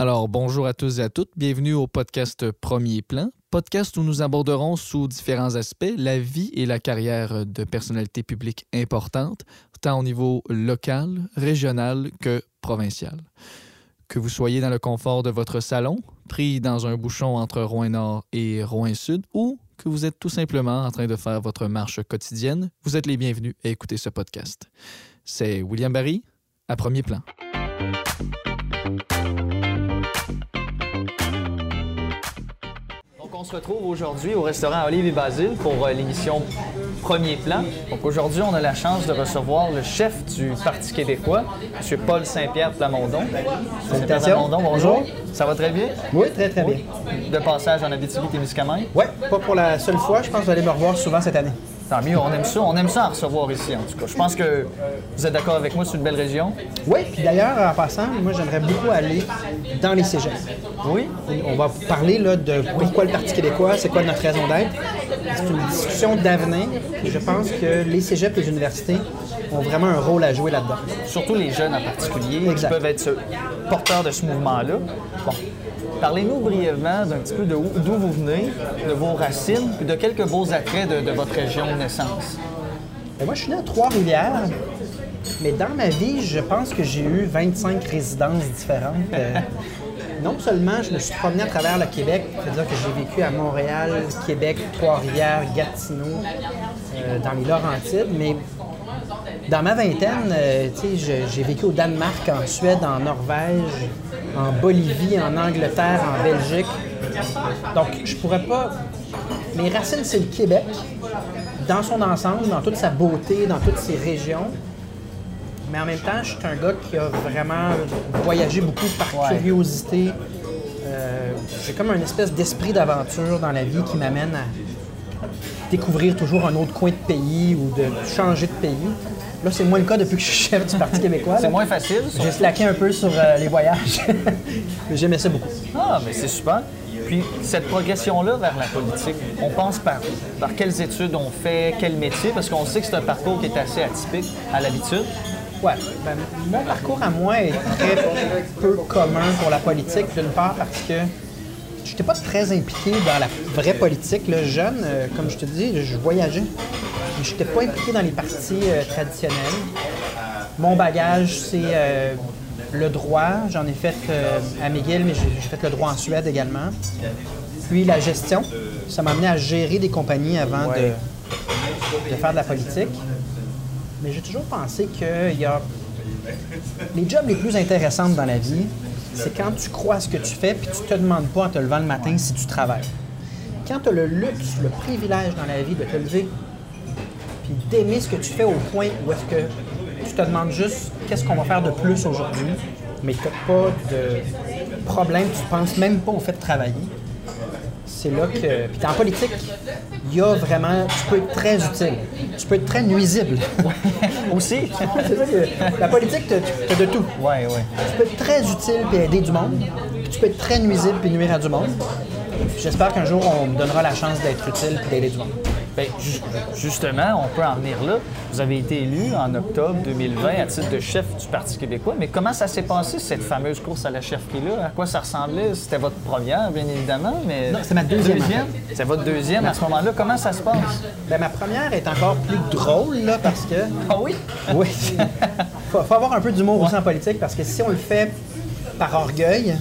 Alors, bonjour à tous et à toutes. Bienvenue au podcast Premier Plan, podcast où nous aborderons sous différents aspects la vie et la carrière de personnalités publiques importantes, tant au niveau local, régional que provincial. Que vous soyez dans le confort de votre salon, pris dans un bouchon entre Rouen-Nord et Rouen-Sud, ou que vous êtes tout simplement en train de faire votre marche quotidienne, vous êtes les bienvenus à écouter ce podcast. C'est William Barry à Premier Plan. On se retrouve aujourd'hui au restaurant Olive et Basile pour euh, l'émission Premier Plan. Donc, aujourd'hui, on a la chance de recevoir le chef du Parti québécois, M. Paul Saint-Pierre Plamondon. Saint-Pierre Plamondon, bonjour. Ça va très bien? Oui, très très bien. De passage en Abitibi-Témiscamingue? Ouais, pas pour la seule fois. Je pense que vous allez me revoir souvent cette année. Tant mieux, on aime ça. On aime ça à recevoir ici, en tout cas. Je pense que vous êtes d'accord avec moi, c'est une belle région. Oui, puis d'ailleurs, en passant, moi, j'aimerais beaucoup aller dans les cégeps. Oui? On va parler là, de pourquoi le Parti québécois, c'est quoi notre raison d'être. C'est une discussion d'avenir. Je pense que les cégeps et les universités ont vraiment un rôle à jouer là-dedans. Surtout les jeunes en particulier, Exact. qui peuvent être porteurs de ce mouvement-là. Bon. Parlez-nous brièvement d'un petit peu d'où vous venez, de vos racines, puis de quelques beaux attraits de, de votre région de naissance. Et moi, je suis né à Trois-Rivières, mais dans ma vie, je pense que j'ai eu 25 résidences différentes. Euh, non seulement je me suis promené à travers le Québec, c'est-à-dire que j'ai vécu à Montréal, Québec, Trois-Rivières, Gatineau, euh, dans les Laurentides, mais dans ma vingtaine, euh, j'ai vécu au Danemark, en Suède, en Norvège, en Bolivie, en Angleterre, en Belgique. Donc, je pourrais pas. Mes racines, c'est le Québec, dans son ensemble, dans toute sa beauté, dans toutes ses régions. Mais en même temps, je suis un gars qui a vraiment voyagé beaucoup par Ouais. curiosité. Euh, J'ai comme un espèce d'esprit d'aventure dans la vie qui m'amène à découvrir toujours un autre coin de pays ou de changer de pays. Là, c'est moins le cas depuis que je suis chef du Parti québécois. C'est moins facile. J'ai slacké un peu sur euh, les voyages. Mais j'aimais ça beaucoup. Ah, mais c'est super. Puis cette progression-là vers la politique, on pense par, par quelles études on fait, quel métier, parce qu'on sait que c'est un parcours qui est assez atypique à l'habitude. Ouais, ben, mon parcours à moi est très peu commun pour la politique, d'une part parce que n'étais pas très impliqué dans la vraie politique. Là, jeune, euh, comme je te dis, je voyageais. Mais je n'étais pas impliqué dans les partis euh, traditionnels. Mon bagage, c'est euh, le droit. J'en ai fait euh, à McGill, mais j'ai fait le droit en Suède également. Puis la gestion. Ça m'a amené à gérer des compagnies avant Ouais. de, de faire de la politique. Mais j'ai toujours pensé qu'il y a. Les jobs les plus intéressantes dans la vie, c'est quand tu crois à ce que tu fais puis tu te demandes pas en te levant le matin si tu travailles. Quand tu as le luxe, le privilège dans la vie de te lever puis d'aimer ce que tu fais au point où est-ce que tu te demandes juste qu'est-ce qu'on va faire de plus aujourd'hui, mais tu n'as pas de problème, tu penses même pas au fait de travailler. C'est là que. Puis en politique, il y a vraiment. Tu peux être très utile. Tu peux être très nuisible. Aussi? La politique, tu as de tout. Ouais, ouais. Tu peux être très utile et aider du monde. Puis tu peux être très nuisible et nuire à du monde. J'espère qu'un jour, on me donnera la chance d'être utile et d'aider du monde. Ju- justement, on peut en venir là. Vous avez été élu en octobre 2020 à titre de chef du Parti québécois. Mais comment ça s'est passé, cette fameuse course à la chefferie-là? À quoi ça ressemblait? C'était votre première, bien évidemment, mais... Non, c'était ma deuxième. C'est votre deuxième à ce moment-là. Comment ça se passe? Ben, ma première est encore plus drôle, là, parce que. Ah oui? Oui. faut, faut avoir un peu d'humour aussi en politique, parce que si on le fait par orgueil,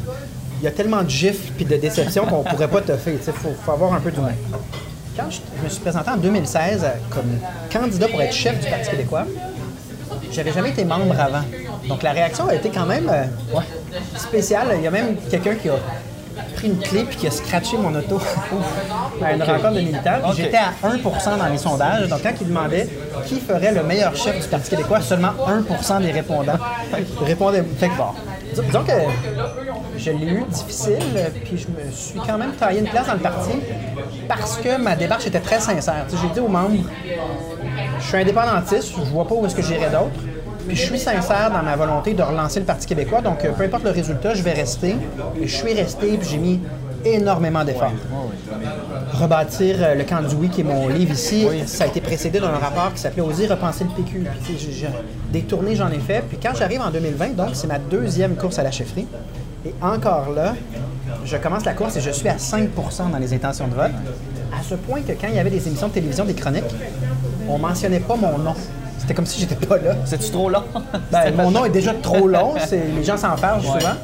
il y a tellement de gifles puis de déceptions qu'on pourrait pas te faire. Il faut, faut avoir un peu d'humour. Quand je, je me suis présenté en 2016 à- comme candidat pour être chef du Parti québécois, j'avais jamais été membre avant. Donc la réaction a été quand même euh, ouais, spéciale. Il y a même quelqu'un qui a pris une clé puis qui a scratché mon auto à une rencontre de militaires. J'étais à 1% dans les sondages. Donc quand il demandait qui ferait le meilleur chef du Parti québécois, seulement 1% des répondants répondaient. Fait que bon, dis- disons que je l'ai eu difficile, euh, puis je me suis quand même taillé une place dans le parti parce que ma démarche était très sincère. J'ai dit aux membres, je suis indépendantiste, je vois pas où est-ce que j'irai d'autre. Puis je suis sincère dans ma volonté de relancer le Parti québécois, donc euh, peu importe le résultat, je vais rester. Je suis resté, puis j'ai mis énormément d'efforts. Rebâtir euh, le camp du oui, qui est mon livre ici, ça a été précédé d'un rapport qui s'appelait Oser repenser le PQ. Puis, des tournées, j'en ai fait. Puis quand j'arrive en 2020, donc c'est ma deuxième course à la chefferie, Et encore là, je commence la course et je suis à 5% dans les intentions de vote. À ce point que quand il y avait des émissions de télévision, des chroniques, on mentionnait pas mon nom. C'était comme si j'étais pas là. C'est-tu trop long? Ben, mon nom est déjà trop long, les gens s'en fâchent souvent.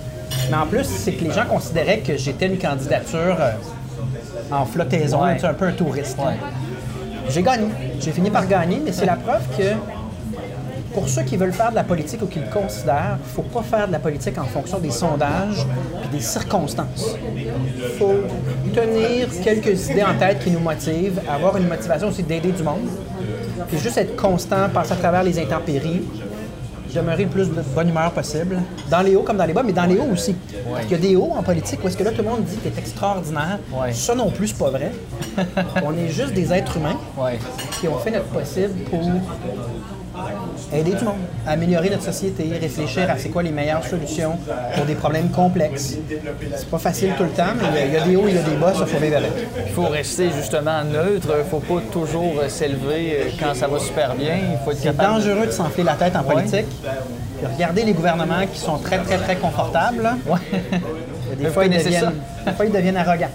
Mais en plus, c'est que les gens considéraient que j'étais une candidature euh, en flottaison, Ouais. un peu un touriste. Ouais. J'ai gagné. J'ai fini par gagner, mais c'est la preuve que pour ceux qui veulent faire de la politique ou qui le considèrent, il ne faut pas faire de la politique en fonction des sondages et des circonstances. Il faut tenir quelques idées en tête qui nous motivent, avoir une motivation aussi d'aider du monde, puis juste être constant, passer à travers les intempéries, demeurer le plus de bonne humeur possible, dans les hauts comme dans les bas, mais dans les hauts aussi. Il y a des hauts en politique où est-ce que là, tout le monde dit que tu extraordinaire. Ouais. Ça non plus, c'est pas vrai. On est juste des êtres humains Ouais. qui ont fait notre possible pour aider du monde, améliorer notre société, réfléchir à c'est quoi les meilleures solutions pour des problèmes complexes. C'est pas facile tout le temps, mais il y a- des hauts et il y a des bas, ça faut vivre avec. Il faut rester justement neutre. Il ne faut pas toujours s'élever quand ça va super bien. Il faut être C'est capable. dangereux de s'enfler la tête en politique. Puis regardez les gouvernements qui sont très, très, très confortables. Ouais. Des fois, ils deviennent, des fois, ils deviennent arrogants.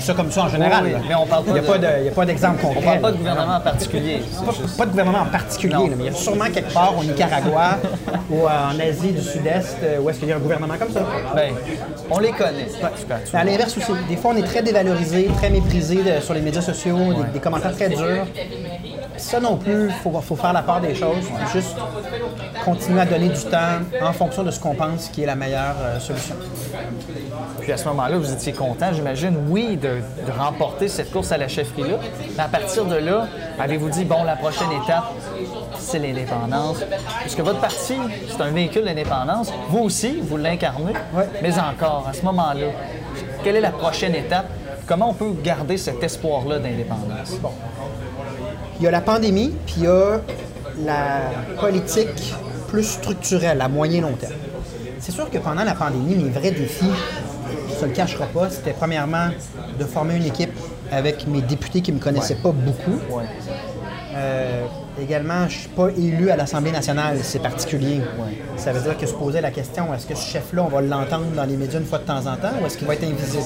Ça comme ça en général. Oui, mais on parle pas il n'y a, de- pas de- il y a pas d'exemple concret. On parle pas de gouvernement en particulier. Pas, juste- pas de gouvernement en particulier, Non. mais il y a sûrement quelque part au Nicaragua ou euh, en Asie du Sud-Est euh, où est-ce qu'il y a un gouvernement comme ça. Ben, on les connaît. À l'inverse aussi, des fois on est très dévalorisé, très méprisé de- sur les médias sociaux, des, des commentaires très durs. Ça non plus, il faut, faut faire la part des choses, juste continuer à donner du temps en fonction de ce qu'on pense qui est la meilleure euh, solution. Puis à ce moment-là, vous étiez content, j'imagine, oui, de, de remporter cette course à la chefferie-là. Mais à partir de là, avez-vous dit, bon, la prochaine étape, c'est l'indépendance? Parce que votre parti, c'est un véhicule d'indépendance. Vous aussi, vous l'incarnez. Mais encore, à ce moment-là, quelle est la prochaine étape? Comment on peut garder cet espoir-là d'indépendance? Il y a la pandémie, puis il y a la politique plus structurelle à moyen long terme. C'est sûr que pendant la pandémie, mes vrais défis, je ne le cachera pas, c'était premièrement de former une équipe avec mes députés qui ne me connaissaient pas beaucoup. Ouais. Euh, également, je ne suis pas élu à l'Assemblée nationale, c'est particulier. Ça veut dire que se poser la question, est-ce que ce chef-là, on va l'entendre dans les médias une fois de temps en temps ou est-ce qu'il va être invisible?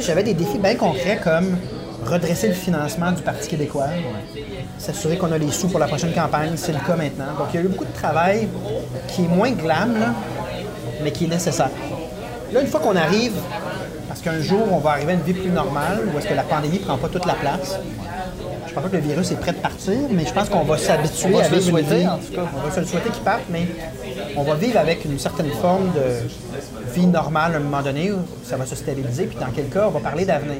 J'avais des défis bien concrets comme redresser le financement du Parti québécois, s'assurer qu'on a les sous pour la prochaine campagne, c'est le cas maintenant. Donc il y a eu beaucoup de travail qui est moins glam, mais qui est nécessaire. Là, une fois qu'on arrive, parce qu'un jour, on va arriver à une vie plus normale, où est-ce que la pandémie ne prend pas toute la place, je pense pas que le virus est prêt de partir, mais je pense qu'on va s'habituer à se le souhaiter, vie- en tout cas. On va se le souhaiter qu'il parte, mais on va vivre avec une certaine forme de vie normale à un moment donné, où ça va se stabiliser, puis dans quel cas, on va parler d'avenir.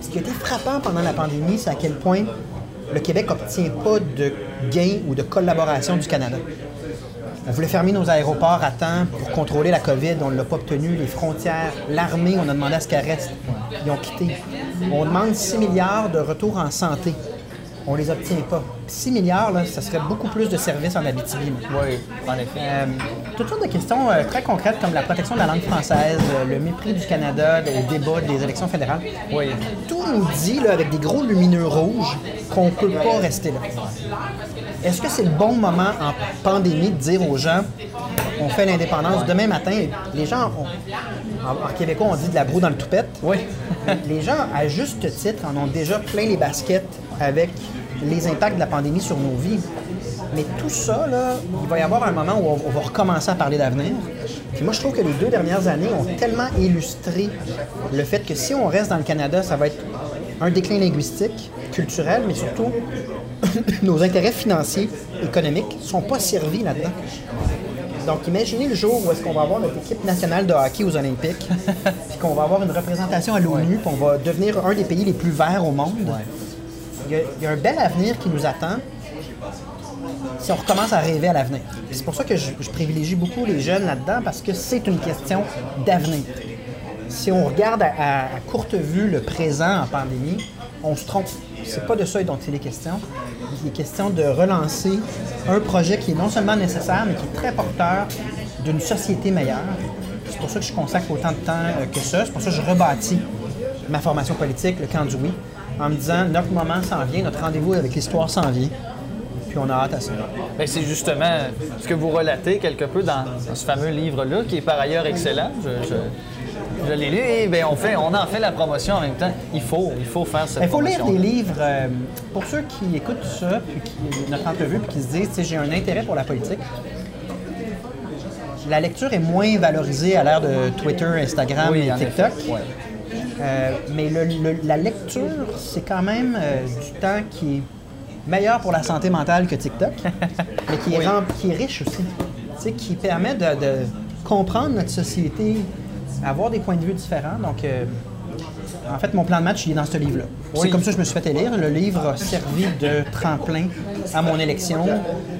Ce qui a été frappant pendant la pandémie, c'est à quel point le Québec n'obtient pas de gains ou de collaboration du Canada. On voulait fermer nos aéroports à temps pour contrôler la COVID, on ne l'a pas obtenu. Les frontières, l'armée, on a demandé à ce qu'elle reste. Ils ont quitté. On demande 6 milliards de retour en santé. On les obtient pas. 6 milliards, là, ça serait beaucoup plus de services en Abitibi. Oui, en effet. Euh, toutes sortes de questions euh, très concrètes comme la protection de la langue française, euh, le mépris du Canada au débat des élections fédérales. Oui. Tout nous dit, là, avec des gros lumineux rouges, qu'on ne peut pas rester là. Est-ce que c'est le bon moment en pandémie de dire aux gens on fait l'indépendance demain matin? Les gens, ont- en, en québécois, on dit de la broue dans le toupette. Oui. Les gens, à juste titre, en ont déjà plein les baskets avec les impacts de la pandémie sur nos vies. Mais tout ça, là, il va y avoir un moment où on, va recommencer à parler d'avenir. Puis moi, je trouve que les deux dernières années ont tellement illustré le fait que si on reste dans le Canada, ça va être un déclin linguistique, culturel, mais surtout nos intérêts financiers, économiques, ne sont pas servis là-dedans. Donc, imaginez le jour où est-ce qu'on va avoir notre équipe nationale de hockey aux Olympiques, puis qu'on va avoir une représentation à l'ONU, puis on va devenir un des pays les plus verts au monde. Y a, il y a un bel avenir qui nous attend si on recommence à rêver à l'avenir. C'est pour ça que je, privilégie beaucoup les jeunes là-dedans, parce que c'est une question d'avenir. Si on regarde à courte vue le présent en pandémie, on se trompe. C'est pas de ça dont il est question. Il est question de relancer un projet qui est non seulement nécessaire, mais qui est très porteur d'une société meilleure. C'est pour ça que je consacre autant de temps euh, que ça. C'est pour ça que je rebâtis ma formation politique, le camp du oui, en me disant notre moment s'en vient, notre rendez-vous avec l'histoire s'en vient. puis on a hâte à ça. Ben, c'est justement ce que vous relatez quelque peu dans, dans ce fameux livre-là, qui est par ailleurs excellent. Je, je- je l'ai lu et ben, on, fait, on en fait la promotion en même temps. Il faut, il faut faire cette Il faut lire des livres, euh, pour ceux qui écoutent ça, puis qui, notre entrevue, puis qui se disent, j'ai un intérêt pour la politique. La lecture est moins valorisée à l'ère de Twitter, Instagram Oui, et TikTok. Ouais. Euh, mais le- le- la lecture, c'est quand même euh, du temps qui est meilleur pour la santé mentale que TikTok, mais qui est, Oui. rem- qui est riche aussi. Qui permet de, de comprendre notre société, avoir des points de vue différents. Donc, euh, en fait, mon plan de match, il est dans ce livre-là. C'est comme ça que je me suis fait élire. Le livre a servi de tremplin à mon élection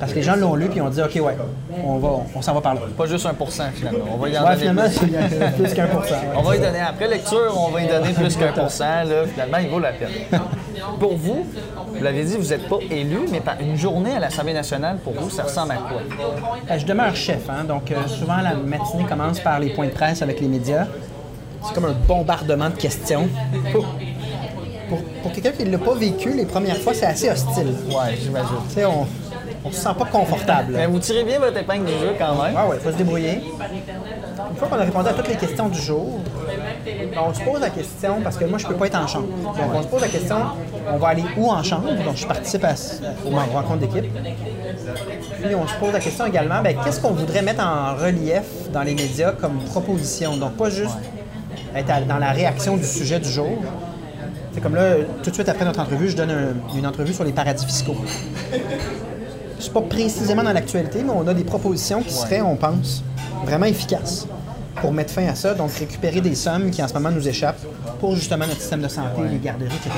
parce que les gens l'ont lu puis ont dit OK, ouais, on, va, on s'en va par là. Pas juste 1% finalement. On va y Ouais, donner finalement, plus. qu'un pour cent. ouais. On va y donner, après lecture, on va y donner plus qu'un pour cent. là. Finalement, il vaut la peine. Pour vous, vous l'avez dit, vous n'êtes pas élu, mais par- une journée à l'Assemblée nationale, pour vous, ça ressemble à quoi? Euh, Je demeure chef, hein, donc euh, souvent la matinée commence par les points de presse avec les médias. C'est comme un bombardement de questions. Pour, pour- pour quelqu'un qui ne l'a pas vécu, les premières fois, c'est assez hostile. Ouais, j'imagine. Tu sais, on ne se sent pas confortable. Mais vous tirez bien votre épingle du jeu quand même. Ouais, ouais, faut se débrouiller. Une fois qu'on a répondu à toutes les questions du jour, on se pose la question, parce que moi, je peux pas être en chambre. Donc, on se pose la question, on va aller où en chambre? Donc, je participe à, aux rencontres d'équipe. Puis, on se pose la question également, ben, qu'est-ce qu'on voudrait mettre en relief dans les médias comme proposition? Donc, pas juste être à- dans la réaction du sujet du jour. C'est comme là, tout de suite après notre entrevue, je donne un- une entrevue sur les paradis fiscaux. C'est pas précisément dans l'actualité, mais on a des propositions qui seraient, on pense, vraiment efficaces pour mettre fin à ça. Donc, récupérer des sommes qui en ce moment nous échappent pour justement notre système de santé, les garderies, etc.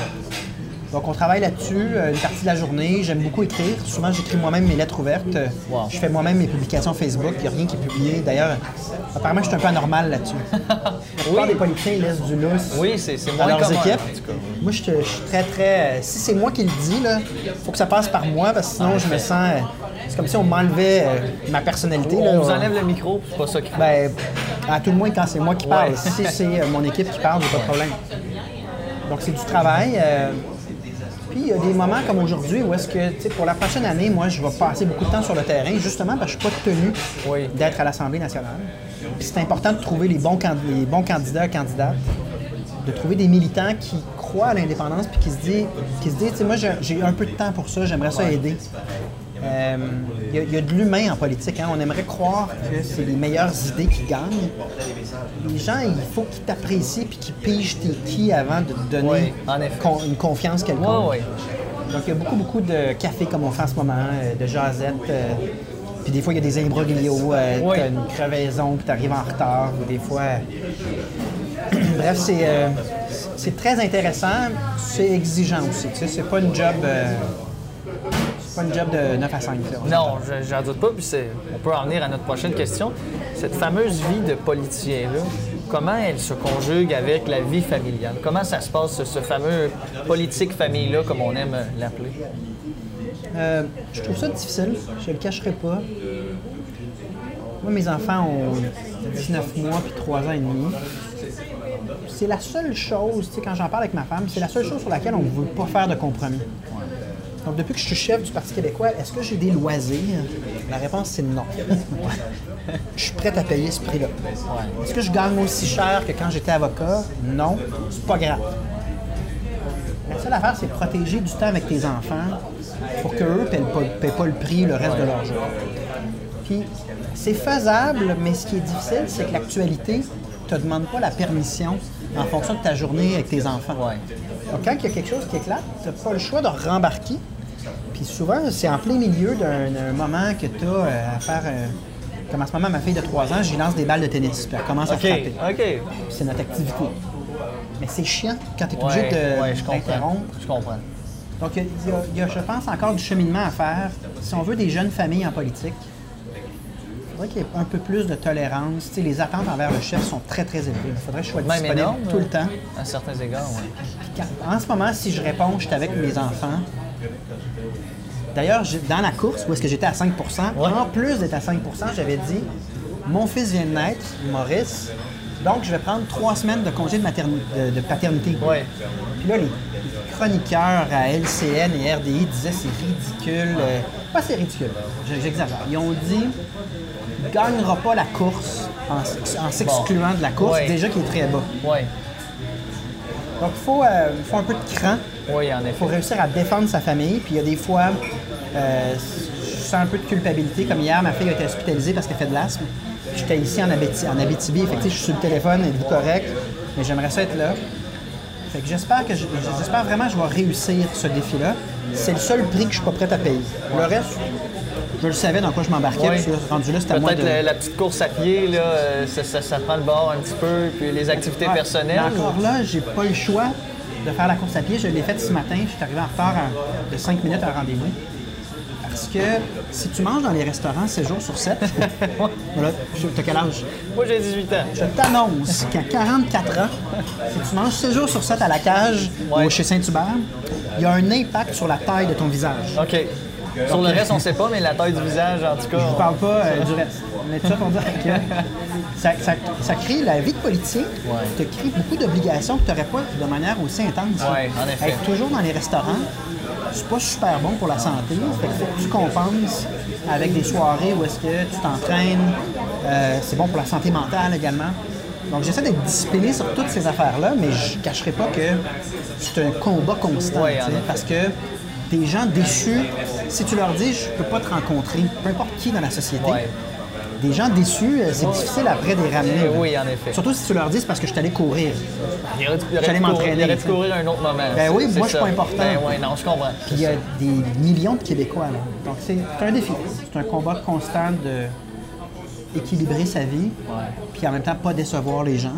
Donc, on travaille là-dessus euh, une partie de la journée. J'aime beaucoup écrire. Souvent, j'écris moi-même mes lettres ouvertes. Wow. Je fais moi-même mes publications Facebook. Il n'y a rien qui est publié. D'ailleurs, apparemment, je suis un peu anormal là-dessus. Oui. des politiciens ils laissent du lousse Oui, c'est c'est leurs commun, équipes. Moi, je, suis très, très. euh, Si c'est moi qui le dis, là, faut que ça passe par moi, parce que sinon, je me sens. euh, c'est comme si on m'enlevait ma personnalité. là. On vous enlève le micro, c'est pas ça qui Ben, à tout le moins, quand c'est moi qui parle. Ouais. Si c'est mon équipe qui parle, j'ai pas de problème. Donc, c'est du travail. Puis, il y a des moments comme aujourd'hui où est-ce que, tu sais, pour la prochaine année, moi, je vais passer beaucoup de temps sur le terrain, justement parce que je suis pas tenu Oui. d'être à l'Assemblée nationale. Puis, c'est important de trouver les bons, les bons candidats, candidates, de trouver des militants qui croient à l'indépendance puis qui se disent, qui se disent, moi, j'ai un peu de temps pour ça, j'aimerais ça aider. Euh, Il y, a- il y a de l'humain en politique. hein. On aimerait croire que c'est les meilleures idées qui gagnent. Les gens, il faut qu'ils t'apprécient puis qu'ils pigent tes qui avant de te donner en con- une confiance quelconque. Ouais, ouais. Donc, il y a beaucoup, beaucoup de café comme on fait en ce moment, euh, de jasettes. euh, puis des fois, il y a des imbroglios. euh. T'as une crevaison, puis t'arrives en retard. Ou des fois... Bref, c'est euh, c'est très intéressant. C'est exigeant aussi. Tu sais, c'est pas une job... pas une job de 9 à 5. là. Non, je- j'en doute pas. Puis on peut en venir à notre prochaine question. Cette fameuse vie de politicien-là, comment elle se conjugue avec la vie familiale? Comment ça se passe, ce, ce fameux politique famille-là, comme on aime l'appeler? Euh, je trouve ça difficile, je le cacherai pas. Moi, mes enfants ont 19 mois puis 3 ans et demi. C'est la seule chose, tu sais, quand j'en parle avec ma femme, c'est la seule chose sur laquelle on ne veut pas faire de compromis. Donc, depuis que je suis chef du Parti québécois, est-ce que j'ai des loisirs? La réponse, c'est non. je suis prête à payer ce prix-là. Est-ce que je gagne aussi cher que quand j'étais avocat? Non, c'est pas grave. La seule affaire, c'est de protéger du temps avec tes enfants pour qu'eux ne paient, pas- paient pas le prix le reste de leur jour. Puis, c'est faisable, mais ce qui est difficile, c'est que l'actualité ne te demande pas la permission en fonction de ta journée avec tes enfants. Ouais. Donc, quand il y a quelque chose qui éclate, tu n'as pas le choix de rembarquer. Puis souvent, c'est en plein milieu d'un moment que tu as à faire. euh, comme en ce moment, ma fille de 3 ans, j'y lance des balles de tennis. Puis elle commence à frapper. C'est notre activité. Mais c'est chiant quand tu es obligé Ouais, de ouais, je comprends. d'interrompre. Je comprends. Donc, il y, a- il y a, je pense, encore du cheminement à faire. Si on veut des jeunes familles en politique, il faudrait qu'il y ait un peu plus de tolérance. Les attentes envers le chef sont très, très élevées. Il faudrait que je sois disponible énorme. tout le euh, temps. À certains égards, oui. En ce moment, si je réponds, je suis avec mes enfants. D'ailleurs, dans la course, où est-ce que j'étais à 5% en plus d'être à 5% j'avais dit mon fils vient de naître, Maurice, Donc, je vais prendre trois semaines de congé de, materni- de, de paternité. Ouais. Puis là, les chroniqueurs à LCN et RDI disaient c'est ridicule. euh, pas c'est ridicule, j'exagère. Ils ont dit gagnera pas la course en, s'excluant de la course, Ouais. déjà qui est très bas. Ouais. Donc, il faut, euh, faut un peu de cran. Oui, en Il effet. faut réussir à défendre sa famille. Puis il y a des fois, euh, je sens un peu de culpabilité. Comme hier, ma fille a été hospitalisée parce qu'elle fait de l'asthme. J'étais ici en, Abiti- en Abitibi. Effectivement, je suis sur le téléphone, êtes-vous correct? Mais j'aimerais ça être là. Fait que j'espère que je- j'espère vraiment que je vais réussir ce défi-là. C'est le seul prix que je suis pas prêt à payer. Le reste, je le savais dans quoi je m'embarquais. Là, rendu là, c'était Peut-être de... la, la petite course à pied, là, euh, ça, ça- ça prend le bord un petit peu, puis les activités personnelles. Mais encore là, j'ai pas le choix de faire la course à pied. Je l'ai faite ce matin. Je suis arrivé en retard de 5 minutes à un rendez-vous. Parce que si tu manges dans les restaurants 7 jours sur 7, voilà, tu as quel âge? Moi, j'ai 18 ans. Je t'annonce qu'à 44 ans, si tu manges 7 jours sur 7 à la cage Ouais. ou chez Saint-Hubert, il y a un impact sur la taille de ton visage. OK. Sur le reste, on sait pas, mais la taille du visage, en tout cas. Je ne parle pas euh, du reste. Mais tout ça pour dire que ça, ça- ça crée la vie de politicien, te crée beaucoup d'obligations que tu n'aurais pas de manière aussi intense. Ouais, en effet. Être toujours dans les restaurants, c'est pas super bon pour la santé. Fait que tu compenses avec des soirées où est-ce que tu t'entraînes. Euh, c'est bon pour la santé mentale également. Donc j'essaie d'être discipliné sur toutes ces affaires-là, mais je ne cacherai pas que c'est un combat constant. Ouais, tu parce que des gens déçus, si tu leur dis je peux pas te rencontrer, peu importe qui dans la société, Ouais. des gens déçus, euh, c'est difficile après de les ramener. Eh là. oui, en effet. Surtout si tu leur dis c'est parce que je suis allé courir. J'allais m'entraîner, sais. courir à un autre moment. Ben oui, moi, je suis pas important. Ben oui, non, je comprends. Puis il y a des millions de Québécois. là. Donc c'est un défi. C'est un combat constant de équilibrer sa vie, puis en même temps pas décevoir les gens.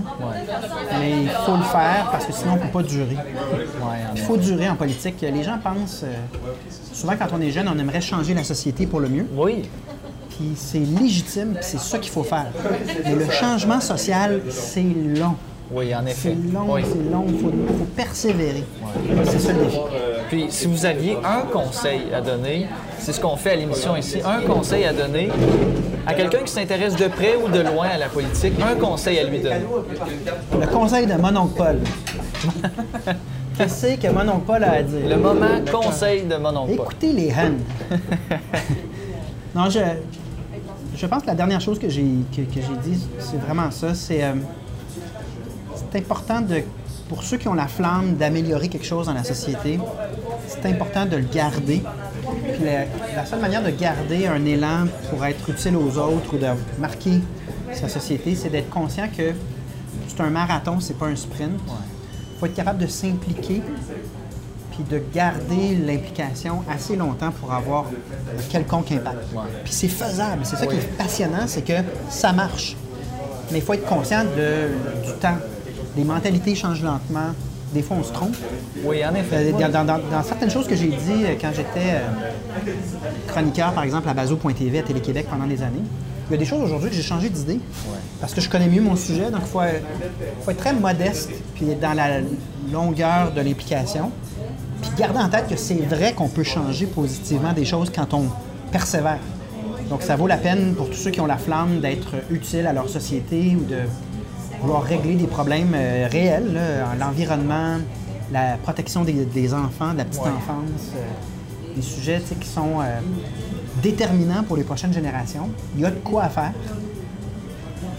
Mais il faut le faire parce que sinon on ne peut pas durer. Il faut durer en politique. Les gens pensent, euh, souvent quand on est jeune, on aimerait changer la société pour le mieux. Oui. Puis c'est légitime, puis c'est ça qu'il faut faire. Mais le changement social, c'est long. Oui, en C'est effet. long, Oui. c'est long, il faut, faut persévérer. C'est ça le défi. Puis, si vous aviez un conseil à donner, c'est ce qu'on fait à l'émission ici, un conseil à donner à quelqu'un qui s'intéresse de près ou de loin à la politique, un conseil à lui donner. Le conseil de mon oncle Paul. Qu'est-ce que mon oncle Paul a à dire? Le moment conseil de mon oncle Paul. Écoutez les hennes. non, je, je pense que la dernière chose que j'ai que, dit, c'est vraiment ça. C'est euh, c'est important de, pour ceux qui ont la flamme d'améliorer quelque chose dans la société, c'est important de le garder. Puis la, la seule manière de garder un élan pour être utile aux autres ou de marquer sa société, c'est d'être conscient que c'est un marathon, c'est pas un sprint. Il faut être capable de s'impliquer puis de garder l'implication assez longtemps pour avoir un quelconque impact. Puis c'est faisable. C'est ça qui est passionnant, c'est que ça marche. Mais il faut être conscient de, du temps. Les mentalités changent lentement. Des fois, on se trompe. Oui, en effet. Euh, Dans, dans- dans- dans certaines choses que j'ai dit euh, quand j'étais euh, chroniqueur, par exemple, à Bazo.tv à Télé-Québec pendant des années, il y a des choses aujourd'hui que j'ai changé d'idée. Parce que je connais mieux mon sujet, donc il faut, faut être très modeste, puis être dans la longueur de l'implication. Puis garder en tête que c'est vrai qu'on peut changer positivement des choses quand on persévère. Donc ça vaut la peine pour tous ceux qui ont la flamme d'être utiles à leur société ou de vouloir régler des problèmes euh, réels, l'environnement, la protection des, des enfants, de la petite enfance, euh, des sujets qui sont euh, déterminants pour les prochaines générations. Il y a de quoi à faire.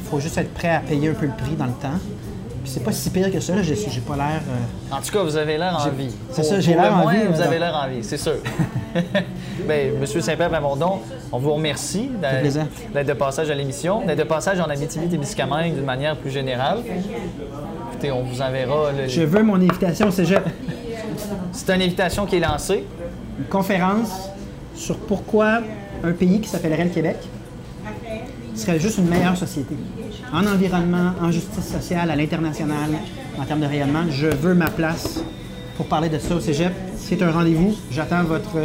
Il faut juste être prêt à payer un peu le prix dans le temps. Puis c'est pas si pire que ça, là. j'ai pas l'air... En tout cas, vous avez l'air en vie. c'est ça, j'ai l'air en vie, Vous avez l'air en vie, c'est sûr. Bien, Monsieur Saint-Pierre Plamondon, on vous remercie d'être de passage à l'émission, d'être de passage en Abitibi-Témiscamingue d'une manière plus générale. Écoutez, on vous enverra. le- Je veux mon invitation au cégep. C'est une invitation qui est lancée. Une conférence sur pourquoi un pays qui s'appellerait le Québec serait juste une meilleure société. En environnement, en justice sociale, à l'international, en termes de rayonnement, je veux ma place pour parler de ça au cégep. C'est un rendez-vous. J'attends votre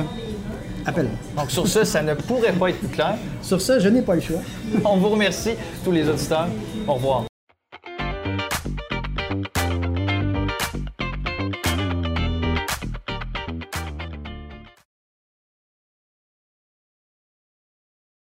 appel. Donc sur ça, ça ne pourrait pas être plus clair. Sur ça, je n'ai pas le choix. On vous remercie, tous les auditeurs. Au revoir.